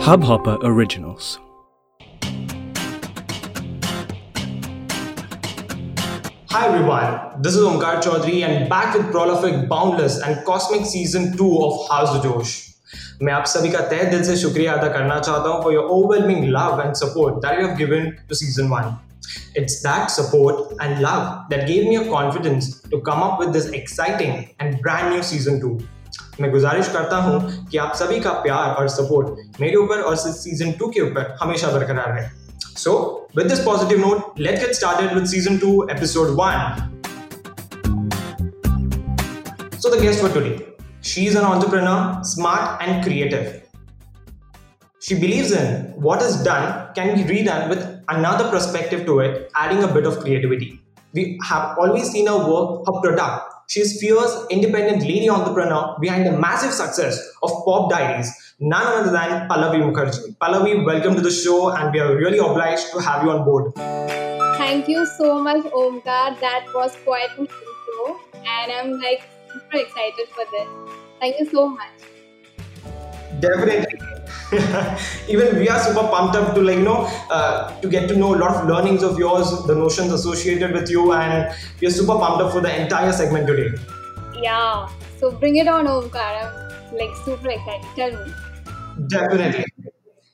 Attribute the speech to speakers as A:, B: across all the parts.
A: Hubhopper Originals.
B: Hi everyone, this is Omkar Chaudhary and back with prolific, boundless and cosmic season 2 of House the Josh. मैं आप सभी का तहे दिल से शुक्रिया अदा करना चाहता हूँ for your overwhelming love and support that you have given to season 1. It's that support and love that gave me a confidence to come up with this exciting and brand new season 2. मैं गुजारिश करता हूँ कि आप सभी का प्यार और सपोर्ट मेरे ऊपर और सीज़न 2 के ऊपर हमेशा बरकरार रहे So, with this positive note, let's get started with season 2, episode 1. So, the guest for today, she's an entrepreneur, smart and creative. She believes in what is done can be redone with another perspective to it, adding a bit of creativity. We have always seen her work, her product. She's fierce, independent lady entrepreneur behind the massive success of Pop Diaries, none other than Pallavi Mukherjee. Pallavi, welcome to the show, and we are really obliged to have you on board.
C: Thank you so much, Omkar. That was quite an intro, and I'm like super excited for this. Thank you so much.
B: Definitely. Even we are super pumped up to like you know uh, to get to know a lot of learnings of yours, the notions associated with you, and we are super pumped up for the entire segment today.
C: Yeah. So bring it on, Omkar. I'm like super excited. Tell me.
B: Definitely.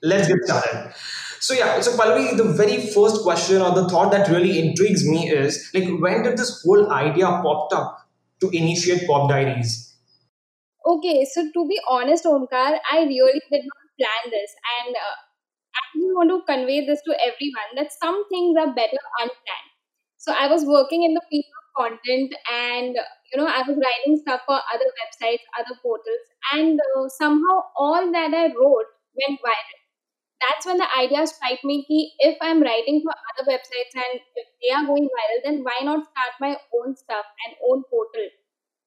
B: Let's get started. So yeah, so Pallavi, the very first question or the thought that really intrigues me is like when did this whole idea popped up to initiate Pop Diaries?
C: Okay, so to be honest, Omkar, I really did not plan this, and uh, I want to convey this to everyone that some things are better unplanned. So I was working in the field of content, and you know, I was writing stuff for other websites, other portals, and uh, somehow all that I wrote went viral. That's when the idea struck me ki if I'm writing for other websites and if they are going viral, then why not start my own stuff and own portal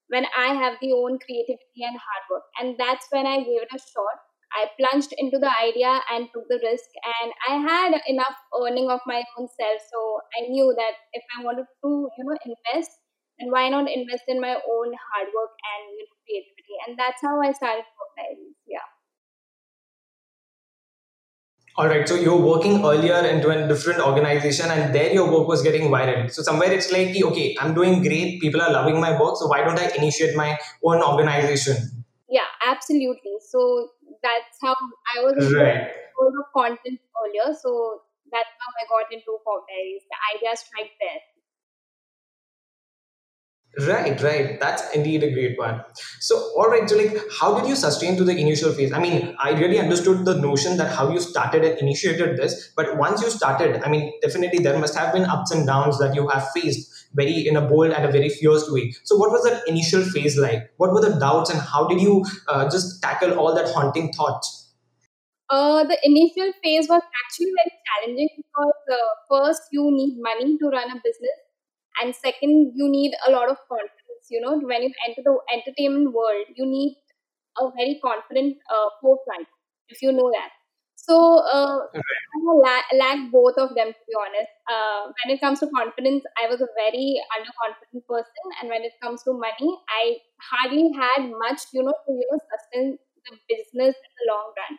C: when I have the own creativity and hard work? And that's when I gave it a shot. I plunged into the idea and took the risk, and I had enough earning of my own self. So I knew that if I wanted to, you know, invest, then why not invest in my own hard work and you know, creativity? And that's how I started Diaries. Yeah.
B: All right, so you were working earlier into a different organization, and there your work was getting viral. So somewhere it's like, okay, I'm doing great, people are loving my work, so why don't I initiate my own organization?
C: Yeah, absolutely. So that's how I was
B: Right.
C: of content earlier. So that's how I got into Pop Diaries. The idea struck there.
B: Right, right. That's indeed a great one. So, all right. So, like, how did you sustain to the initial phase? I mean, I really understood the notion that how you started and initiated this, but once you started, I mean, definitely there must have been ups and downs that you have faced very in a bold and a very fierce way. So, what was that initial phase like? What were the doubts, and how did you uh, just tackle all that haunting thoughts?
C: Uh, the initial phase was actually very challenging because uh, first you need money to run a business, and second you need a lot of confidence. You know, when you enter the entertainment world, you need a very confident uh, forefront, if you know that. So uh, I la- lack both of them to be honest. Uh, when it comes to confidence, I was a very underconfident person, and when it comes to money, I hardly had much, you know, to you know sustain the business in the long run.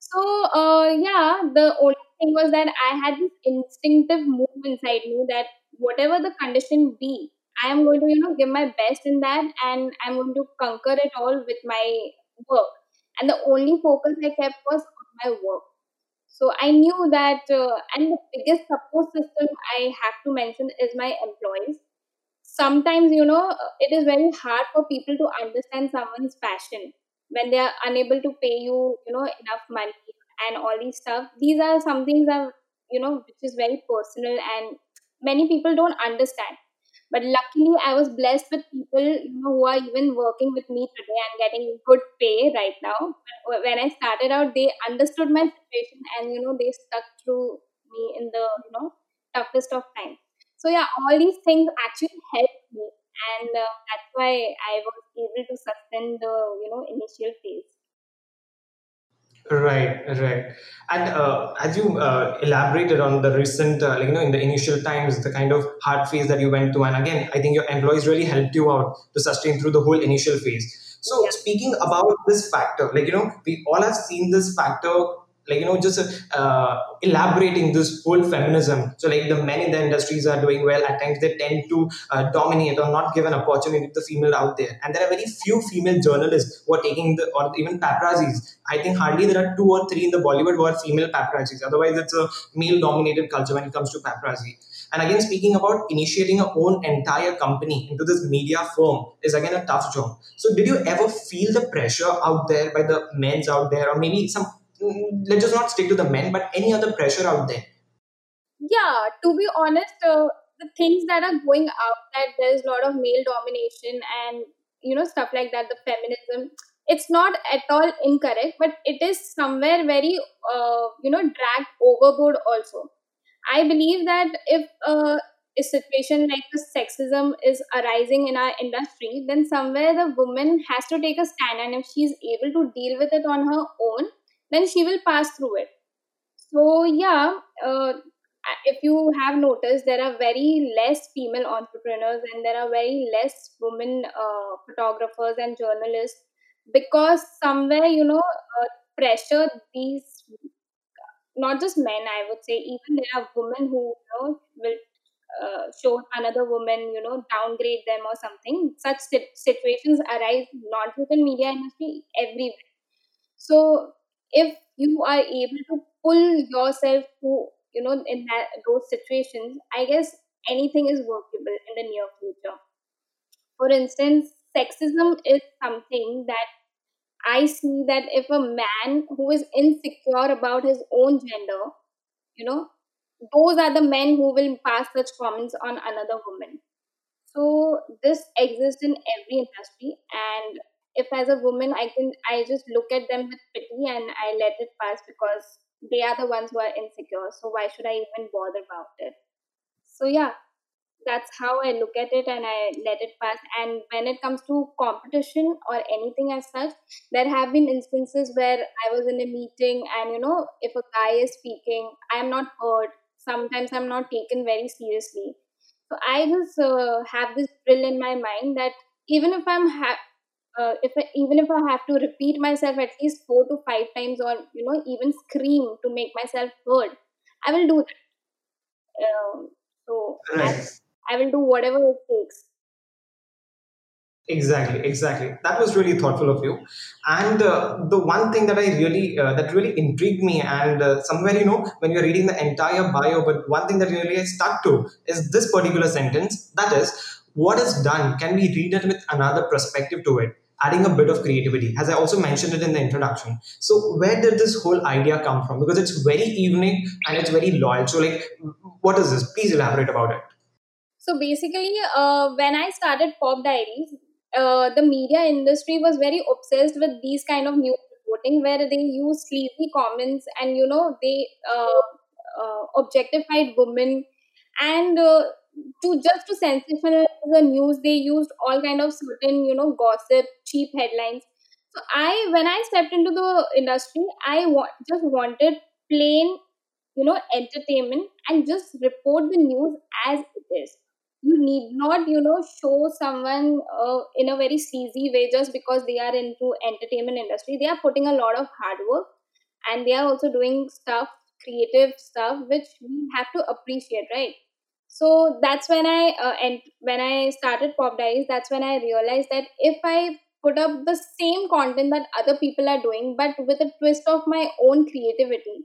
C: So, uh, yeah, the only thing was that I had this instinctive move inside me that whatever the condition be, I am going to, you know, give my best in that and I'm going to conquer it all with my work. And the only focus I kept was on my work. So I knew that, uh, and the biggest support system I have to mention is my employees. Sometimes, you know, it is very hard for people to understand someone's passion when they are unable to pay you you know enough money and all these stuff these are some things that you know which is very personal and many people don't understand. But luckily i was blessed with people you know who are even working with me today and getting good pay right now. But when i started out they understood my situation and you know they stuck through me in the you know toughest of times. So yeah all these things actually helped me. And uh, that's why I was able to sustain the you know initial phase.
B: Right, right. And uh, as you uh, elaborated on the recent, uh, like, you know, in the initial times, the kind of hard phase that you went through, and again, I think your employees really helped you out to sustain through the whole initial phase. So
C: Yeah.
B: speaking about this factor, like you know, we all have seen this factor, like you know, just uh, elaborating this whole feminism. So like the men in the industries are doing well. At times they tend to uh, dominate or not give an opportunity to the female out there, and there are very few female journalists who are taking the or even paparazzis. I think hardly there are two or three in the Bollywood who are female paparazzis. Otherwise, it's a male-dominated culture when it comes to paparazzi. And again, speaking about initiating a own entire company into this media firm is again a tough job. So, did you ever feel the pressure out there by the men's out there, or maybe some? Let's just not stick to the men, but any other pressure out there?
C: Yeah, to be honest, uh, the things that are going out that there's a lot of male domination and you know stuff like that, the feminism. It's not at all incorrect, but it is somewhere very uh, you know dragged overboard. Also, I believe that if uh, a situation like the sexism is arising in our industry, then somewhere the woman has to take a stand, and if she's able to deal with it on her own, then she will pass through it. So yeah, uh, if you have noticed, there are very less female entrepreneurs and there are very less women uh, photographers and journalists because somewhere you know uh, pressure these not just men i would say even there are women who you know will uh, show another woman you know downgrade them or something such situations arise not just in media industry everywhere so if you are able to pull yourself to you know in that those situations i guess anything is workable in the near future for instance sexism is something that I see that if a man who is insecure about his own gender, you know, those are the men who will pass such comments on another woman. So this exists in every industry, and if as a woman I can, I just look at them with pity and I let it pass because they are the ones who are insecure. So why should I even bother about it? So yeah, that's how I look at it and I let it pass. And when it comes to competition or anything as such, there have been instances where I was in a meeting and you know, if a guy is speaking, I am not heard. Sometimes I'm not taken very seriously. So I just uh, have this drill in my mind that even if I'm ha- uh, if I, even if I have to repeat myself at least four to five times or you know even scream to make myself heard, I will do that. Um so I I will do whatever it takes.
B: Exactly, exactly. That was really thoughtful of you. And uh, the one thing that I really uh, that really intrigued me, and uh, somewhere you know when you're reading the entire bio, but one thing that really I stuck to is this particular sentence. That is, what is done can be redone with another perspective to it, adding a bit of creativity, as I also mentioned it in the introduction. So where did this whole idea come from? Because it's very evening and it's very loyal. So like, what is this? Please elaborate about it.
C: So basically, uh, when I started Pop Diaries, uh, the media industry was very obsessed with these kind of news reporting where they use sleazy comments and you know they uh, uh, objectified women and uh, to just to sensationalize the news they used all kind of certain you know gossip cheap headlines. So i when i stepped into the industry i wa- just wanted plain you know entertainment and just report the news as it is. You need not you know show someone uh, in a very sleazy way just because they are into entertainment industry. They are putting a lot of hard work and they are also doing stuff creative stuff which we have to appreciate right so that's when i uh, and when i started pop diaries that's when i realized that if i put up the same content that other people are doing but with a twist of my own creativity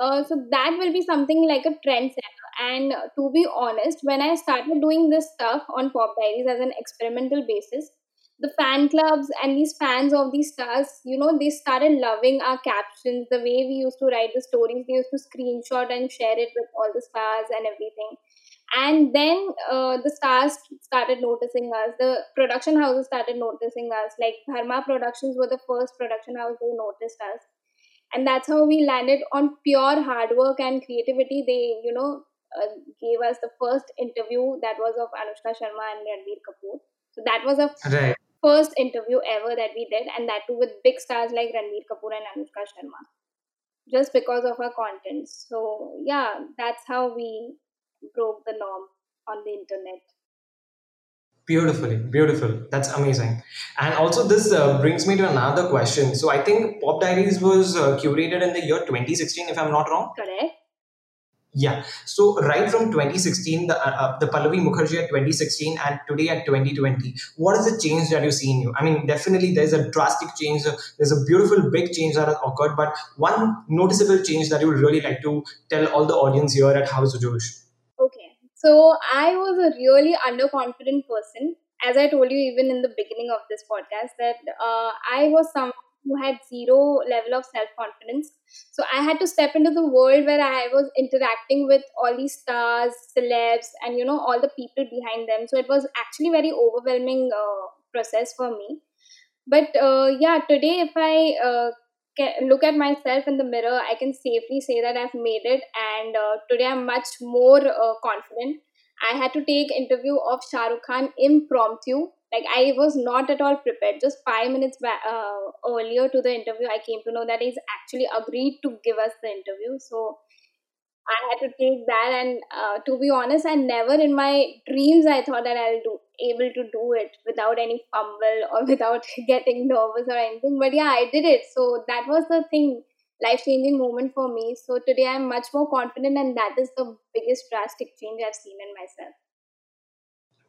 C: uh, so that will be something like a trendsetter. And to be honest, when I started doing this stuff on Pop Diaries as an experimental basis, the fan clubs and these fans of these stars, you know, they started loving our captions, the way we used to write the stories. They used to screenshot and share it with all the stars and everything. And then uh, the stars started noticing us. The production houses started noticing us. Like Dharma Productions were the first production house who noticed us and that's how we landed on pure hard work and creativity they you know uh, gave us the first interview that was of anushka sharma and ranbir kapoor so that was a
B: Right.
C: first interview ever that we did and that too with big stars like ranbir kapoor and anushka sharma just because of our content so yeah that's how we broke the norm on the internet
B: Beautifully, beautiful. That's amazing. And also, this uh, brings me to another question. So, I think Pop Diaries was uh, curated in the year 2016, if I'm not wrong.
C: Correct.
B: Yeah. So, right from 2016, the, uh, uh, the Pallavi Mukherjee at 2016 and today at 2020, what is the change that you see in you? I mean, definitely there's a drastic change. uh, There's a beautiful big change that has occurred, but one noticeable change that you would really like to tell all the audience here at House.
C: Okay. So I was a really underconfident person. As I told you even in the beginning of this podcast, that uh, I was someone who had zero level of self confidence. So I had to step into the world where I was interacting with all these stars, celebs, and you know all the people behind them. So it was actually very overwhelming uh, process for me. But uh, yeah, today if I uh, look at myself in the mirror, I can safely say that I've made it, and uh, today I'm much more uh, confident. I had to take interview of Shah Rukh Khan impromptu. Like I was not at all prepared. Just five minutes back, uh, earlier to the interview, I came to know that he's actually agreed to give us the interview. So I had to take that, and uh, to be honest, I never in my dreams I thought that I'll do able to do it without any fumble or without getting nervous or anything. But yeah, I did it. So that was the thing, life changing moment for me. So today I'm much more confident, and that is the biggest drastic change I've seen in myself.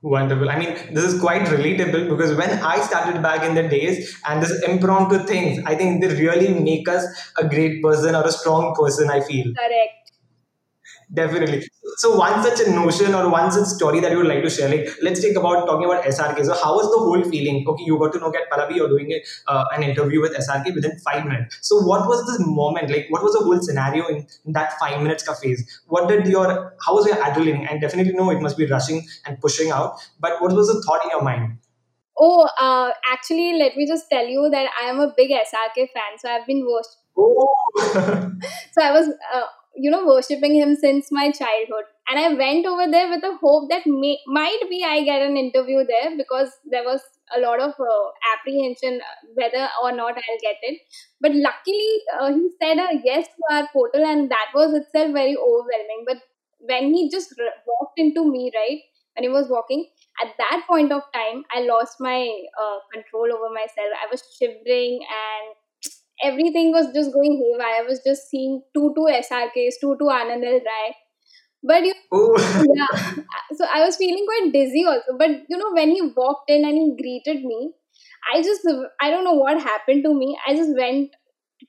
B: Wonderful. I mean, this is quite relatable because when I started back in the days and this impromptu things, I think they really make us a great person or a strong person, I feel.
C: Correct.
B: Definitely. So one such a notion or one such story that you would like to share, like let's take about talking about SRK. So how was the whole feeling? Okay, you got to know at Pallavi, you're doing a, uh, an interview with SRK within five minutes. So what was the moment? Like what was the whole scenario in, in that five minutes ka phase? What did your how was your adrenaline? And definitely know it must be rushing and pushing out. But what was the thought in your mind?
C: Oh, uh, actually, let me just tell you that I am a big SRK fan. So I've been watched.
B: Oh,
C: So I was, uh, you know, worshipping him since my childhood. And I went over there with a hope that may, might be I get an interview there because there was a lot of uh, apprehension uh, whether or not I'll get it. But luckily, uh, he said a yes to our portal, and that was itself very overwhelming. But when he just walked into me, right, when he was walking, at that point of time, I lost my uh, control over myself. I was shivering and everything was just going haywire. I was just seeing two two SRKs, two two Aanand L. Rai. But you
B: oh,
C: yeah, so I was feeling quite dizzy also. But you know, when he walked in and he greeted me, I just I don't know what happened to me. I just went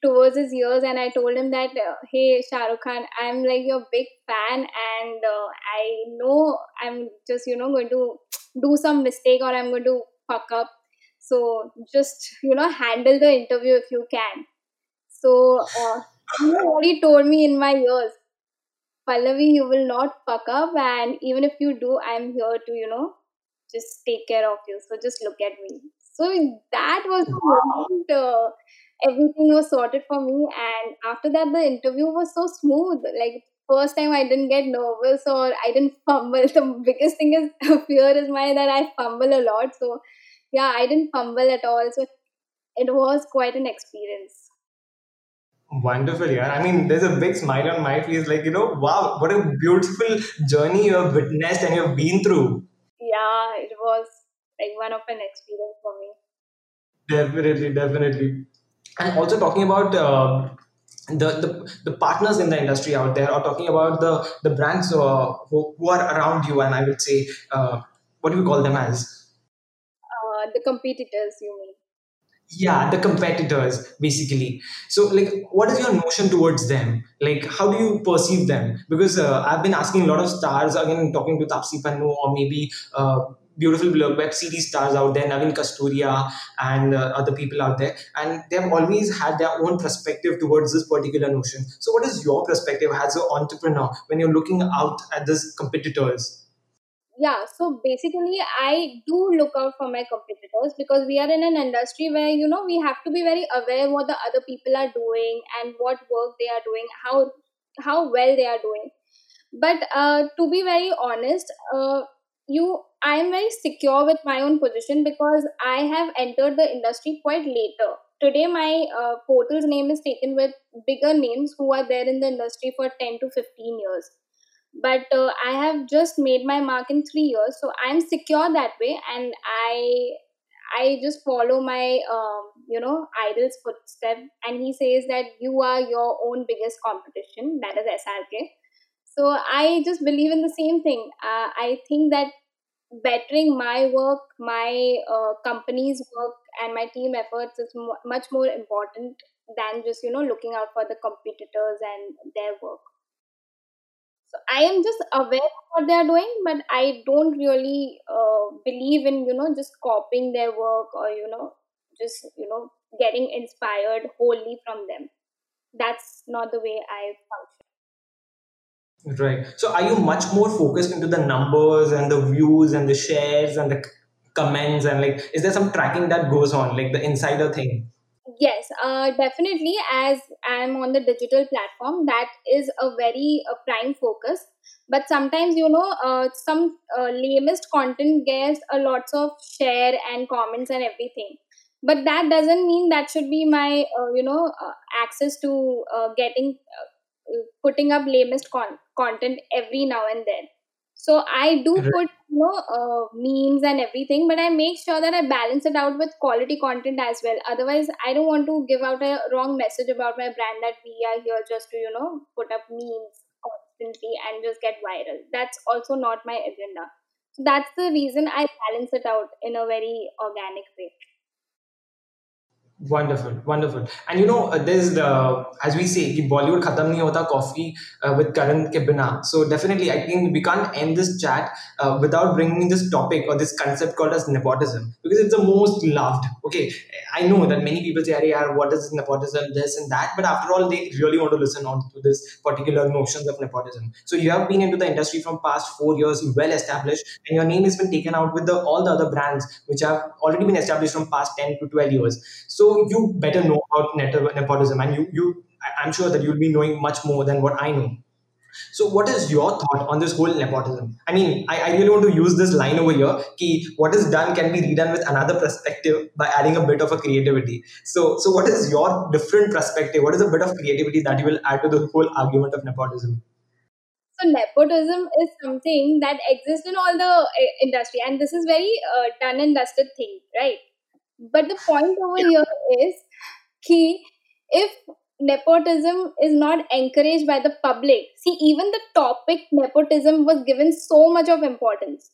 C: towards his ears and I told him that, uh, hey Shah Rukh Khan, I'm like your big fan and uh, I know I'm just you know going to do some mistake or I'm going to fuck up. So just you know handle the interview if you can. So uh, you he told me in my ears. Pallavi, you will not fuck up, and even if you do, I'm here to, you know, just take care of you. So just look at me. So that was the moment uh, everything was sorted for me, and after that, the interview was so smooth. Like first time, I didn't get nervous or I didn't fumble. The biggest thing is fear is my that I fumble a lot. So yeah, I didn't fumble at all. So it was quite an experience.
B: wonderful, yeah. I mean, there's a big smile on my face, like, you know, wow, what a beautiful journey you have witnessed and you've been through.
C: Yeah, it was like one of an experience for me.
B: Definitely, definitely. And also talking about uh, the, the the partners in the industry out there, or talking about the the brands uh, who, who are around you, and I would say, uh, what do we call them as?
C: Uh, the competitors, you mean?
B: Yeah, the competitors, basically. So, like, what is your notion towards them? Like, how do you perceive them? Because uh, I've been asking a lot of stars, again, talking to Taapsee Pannu or maybe uh, beautiful web series stars out there, Naveen Kasturia and uh, other people out there, and they've always had their own perspective towards this particular notion. So, what is your perspective as an entrepreneur when you're looking out at these competitors?
C: Yeah, so basically, I do look out for my competitors because we are in an industry where you know we have to be very aware what the other people are doing and what work they are doing, how how well they are doing. But uh, to be very honest, uh, you I am very secure with my own position because I have entered the industry quite later. Today, my uh, portal's name is taken with bigger names who are there in the industry for ten to fifteen years but uh, i have just made my mark in 3 years so i'm secure that way and i i just follow my um, you know idol's footstep and he says that you are your own biggest competition that is srk so i just believe in the same thing. Uh, i think that bettering my work my uh, company's work and my team efforts is mo- much more important than just you know looking out for the competitors and their work so i am just aware of what they are doing but i don't really uh, believe in you know just copying their work or you know just you know getting inspired wholly from them. That's not the way i function.
B: Right. So are you much more focused into the numbers and the views and the shares and the comments and like is there some tracking that goes on like the insider thing
C: yes uh, definitely as i'm on the digital platform that is a very uh, prime focus. But sometimes you know uh, some uh, lamest content gets a lots of share and comments and everything. But that doesn't mean that should be my uh, you know uh, access to getting putting up lamest con- content every now and then so I do put you know uh, memes and everything, but I make sure that I balance it out with quality content as well. Otherwise, I don't want to give out a wrong message about my brand that we are here just to you know put up memes constantly and just get viral. That's also not my agenda. So that's the reason I balance it out in a very organic way.
B: Wonderful, wonderful. And you know, uh, there's the, as we say, ki Bollywood khatam nahi hota coffee uh, with Karan ke bina. So definitely, I think we can't end this chat uh, without bringing this topic or this concept called as nepotism because it's the most loved. Okay, I know that many people say, "Hey, yaar, what is nepotism? This and that," but after all, they really want to listen on to this particular notions of nepotism. So you have been into the industry from past four years, well established, and your name has been taken out with the, all the other brands which have already been established from past ten to twelve years. So you better know about nepotism, and you you I'm sure that you'll be knowing much more than what I know. So, what is your thought on this whole nepotism? I mean, I, I really want to use this line over here ki what is done can be redone with another perspective by adding a bit of a creativity. So, so what is your different perspective? What is a bit of creativity that you will add to the whole argument of nepotism?
C: So nepotism is something that exists in all the uh, industry, and this is very uh, done and dusted thing, right? But the point over here is key if nepotism is not encouraged by the public. See, even the topic nepotism was given so much of importance.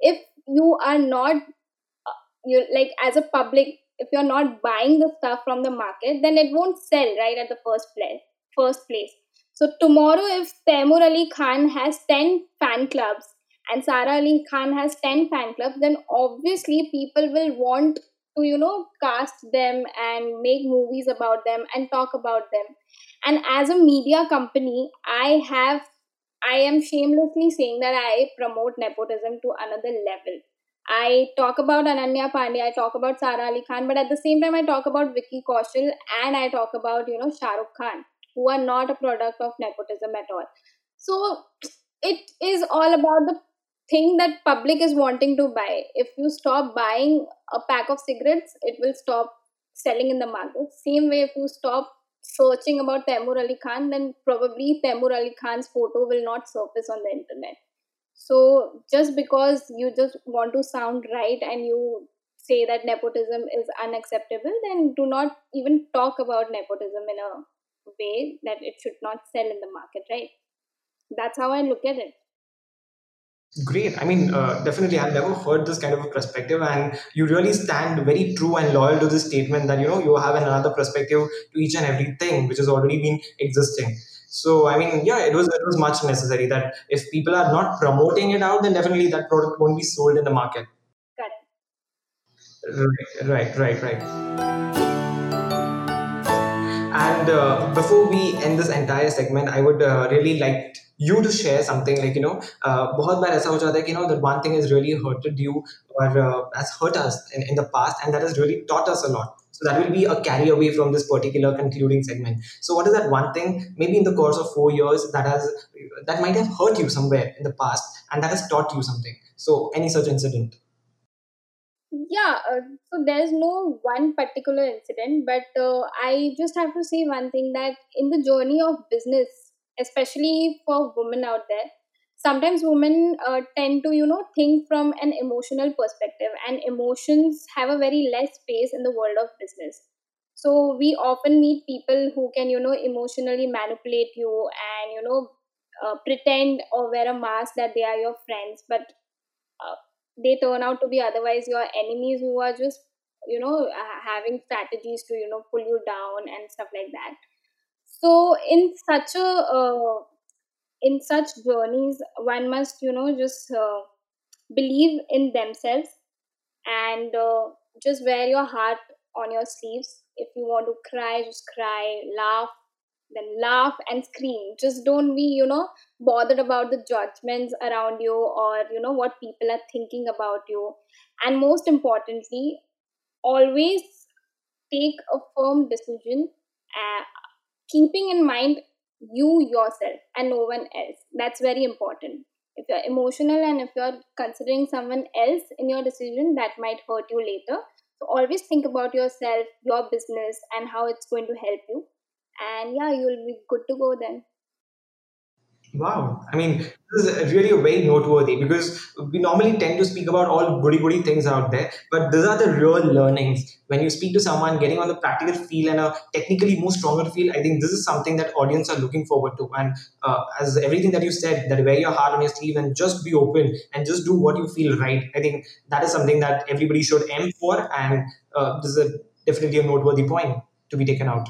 C: If you are not uh, you like as a public, if you're not buying the stuff from the market, then it won't sell right at the first place. First place. So tomorrow, if Taimur Ali Khan has ten fan clubs and Sara Ali Khan has 10 fan clubs, then obviously people will want to, you know, cast them and make movies about them and talk about them. And as a media company, I have, I am shamelessly saying that I promote nepotism to another level. I talk about Ananya Panday, I talk about Sara Ali Khan, but at the same time, I talk about Vicky Kaushal and I talk about, you know, Shah Rukh Khan, who are not a product of nepotism at all. So it is all about the thing that public is wanting to buy. If you stop buying a pack of cigarettes it will stop selling in the market. Same way if you stop searching about Taimur Ali Khan then probably Taimur Ali Khan's photo will not surface on the internet. So just because you just want to sound right and you say that nepotism is unacceptable then do not even talk about nepotism in a way that it should not sell in the market right? That's how i look at it
B: Great. I mean, uh, definitely, I've never heard this kind of a perspective, and you really stand very true and loyal to this statement that you know you have another perspective to each and everything which has already been existing. So, I mean, yeah, it was it was much necessary that if people are not promoting it out, then definitely that product won't be sold in the market.
C: correct
B: Right, right, right, right. And uh, before we end this entire segment, I would uh, really like you to share something like you know, uh, बहुत बार ऐसा हो जाता है कि you know that one thing has really hurted you or uh, has hurt us in, in the past, and that has really taught us a lot. So that will be a carry away from this particular concluding segment. So what is that one thing, maybe in the course of four years, that has that might have hurt you somewhere in the past, and that has taught you something? So any such incident?
C: Yeah, uh, so there's no one particular incident, but uh, I just have to say one thing that in the journey of business, especially for women out there, sometimes women uh, tend to you know think from an emotional perspective and emotions have a very less space in the world of business. So we often meet people who can you know emotionally manipulate you and you know uh, pretend or wear a mask that they are your friends but uh, they turn out to be otherwise your enemies who are just you know having strategies to you know pull you down and stuff like that so in such a uh, in such journeys one must you know just uh, believe in themselves and uh, just wear your heart on your sleeves. If you want to cry just cry laugh then laugh and scream. Just don't be you know bothered about the judgments around you or you know what people are thinking about you. And most importantly always take a firm decision uh, keeping in mind you yourself and no one else. That's very important. If you're emotional and if you're considering someone else in your decision that might hurt you later. So always think about yourself your business and how it's going to help you. And yeah you'll be good to go then
B: Wow. I mean, this is really a very noteworthy because we normally tend to speak about all goody goody things out there, but these are the real learnings. When you speak to someone, getting on the practical feel and a technically more stronger feel, I think this is something that audience are looking forward to. And uh, as everything that you said, that wear your heart on your sleeve and just be open and just do what you feel right. I think that is something that everybody should aim for, and uh, this is a, definitely a noteworthy point to be taken out.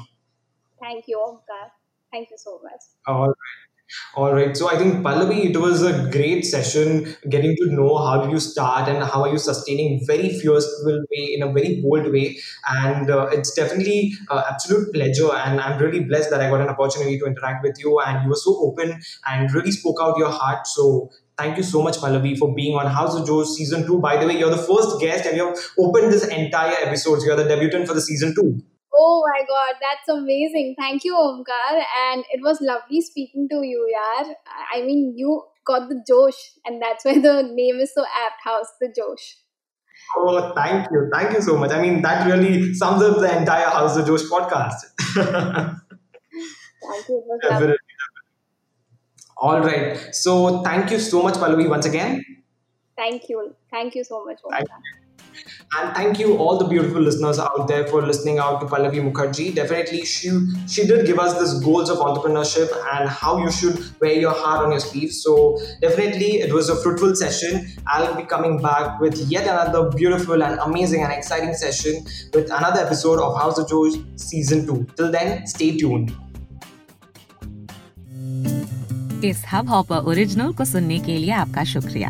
C: Thank you, Omkar. Thank you so much.
B: All right. All right. So I think Pallavi, it was a great session getting to know how you start and how are you sustaining very fearful way in a very bold way. And uh, it's definitely uh, absolute pleasure. And I'm really blessed that I got an opportunity to interact with you. And you were so open and really spoke out your heart. So thank you so much, Pallavi, for being on House of Josh season two. By the way, you're the first guest and you've opened this entire episode. So You're the debutant for the season two.
C: Oh my god, that's amazing. Thank you, Omkar. And it was lovely speaking to you, yaar. I mean, you got the Josh, and that's why the name is so apt House the Josh.
B: Oh, thank you. Thank you so much. I mean, that really sums up the entire House the Josh podcast.
C: thank you. Definitely.
B: All right. So, thank you so much, Pallavi, once again.
C: Thank you. Thank you so much, Omkar.
B: And thank you all the beautiful listeners out there for listening out to Pallavi Mukherjee. Definitely, she she did give us this goals of entrepreneurship and how you should wear your heart on your sleeve. So definitely, it was a fruitful session. I'll be coming back with yet another beautiful and amazing and exciting session with another episode of House of Josh Season Two. Till then, stay tuned.
A: इस Hubhopper original को सुनने के लिए आपका शुक्रिया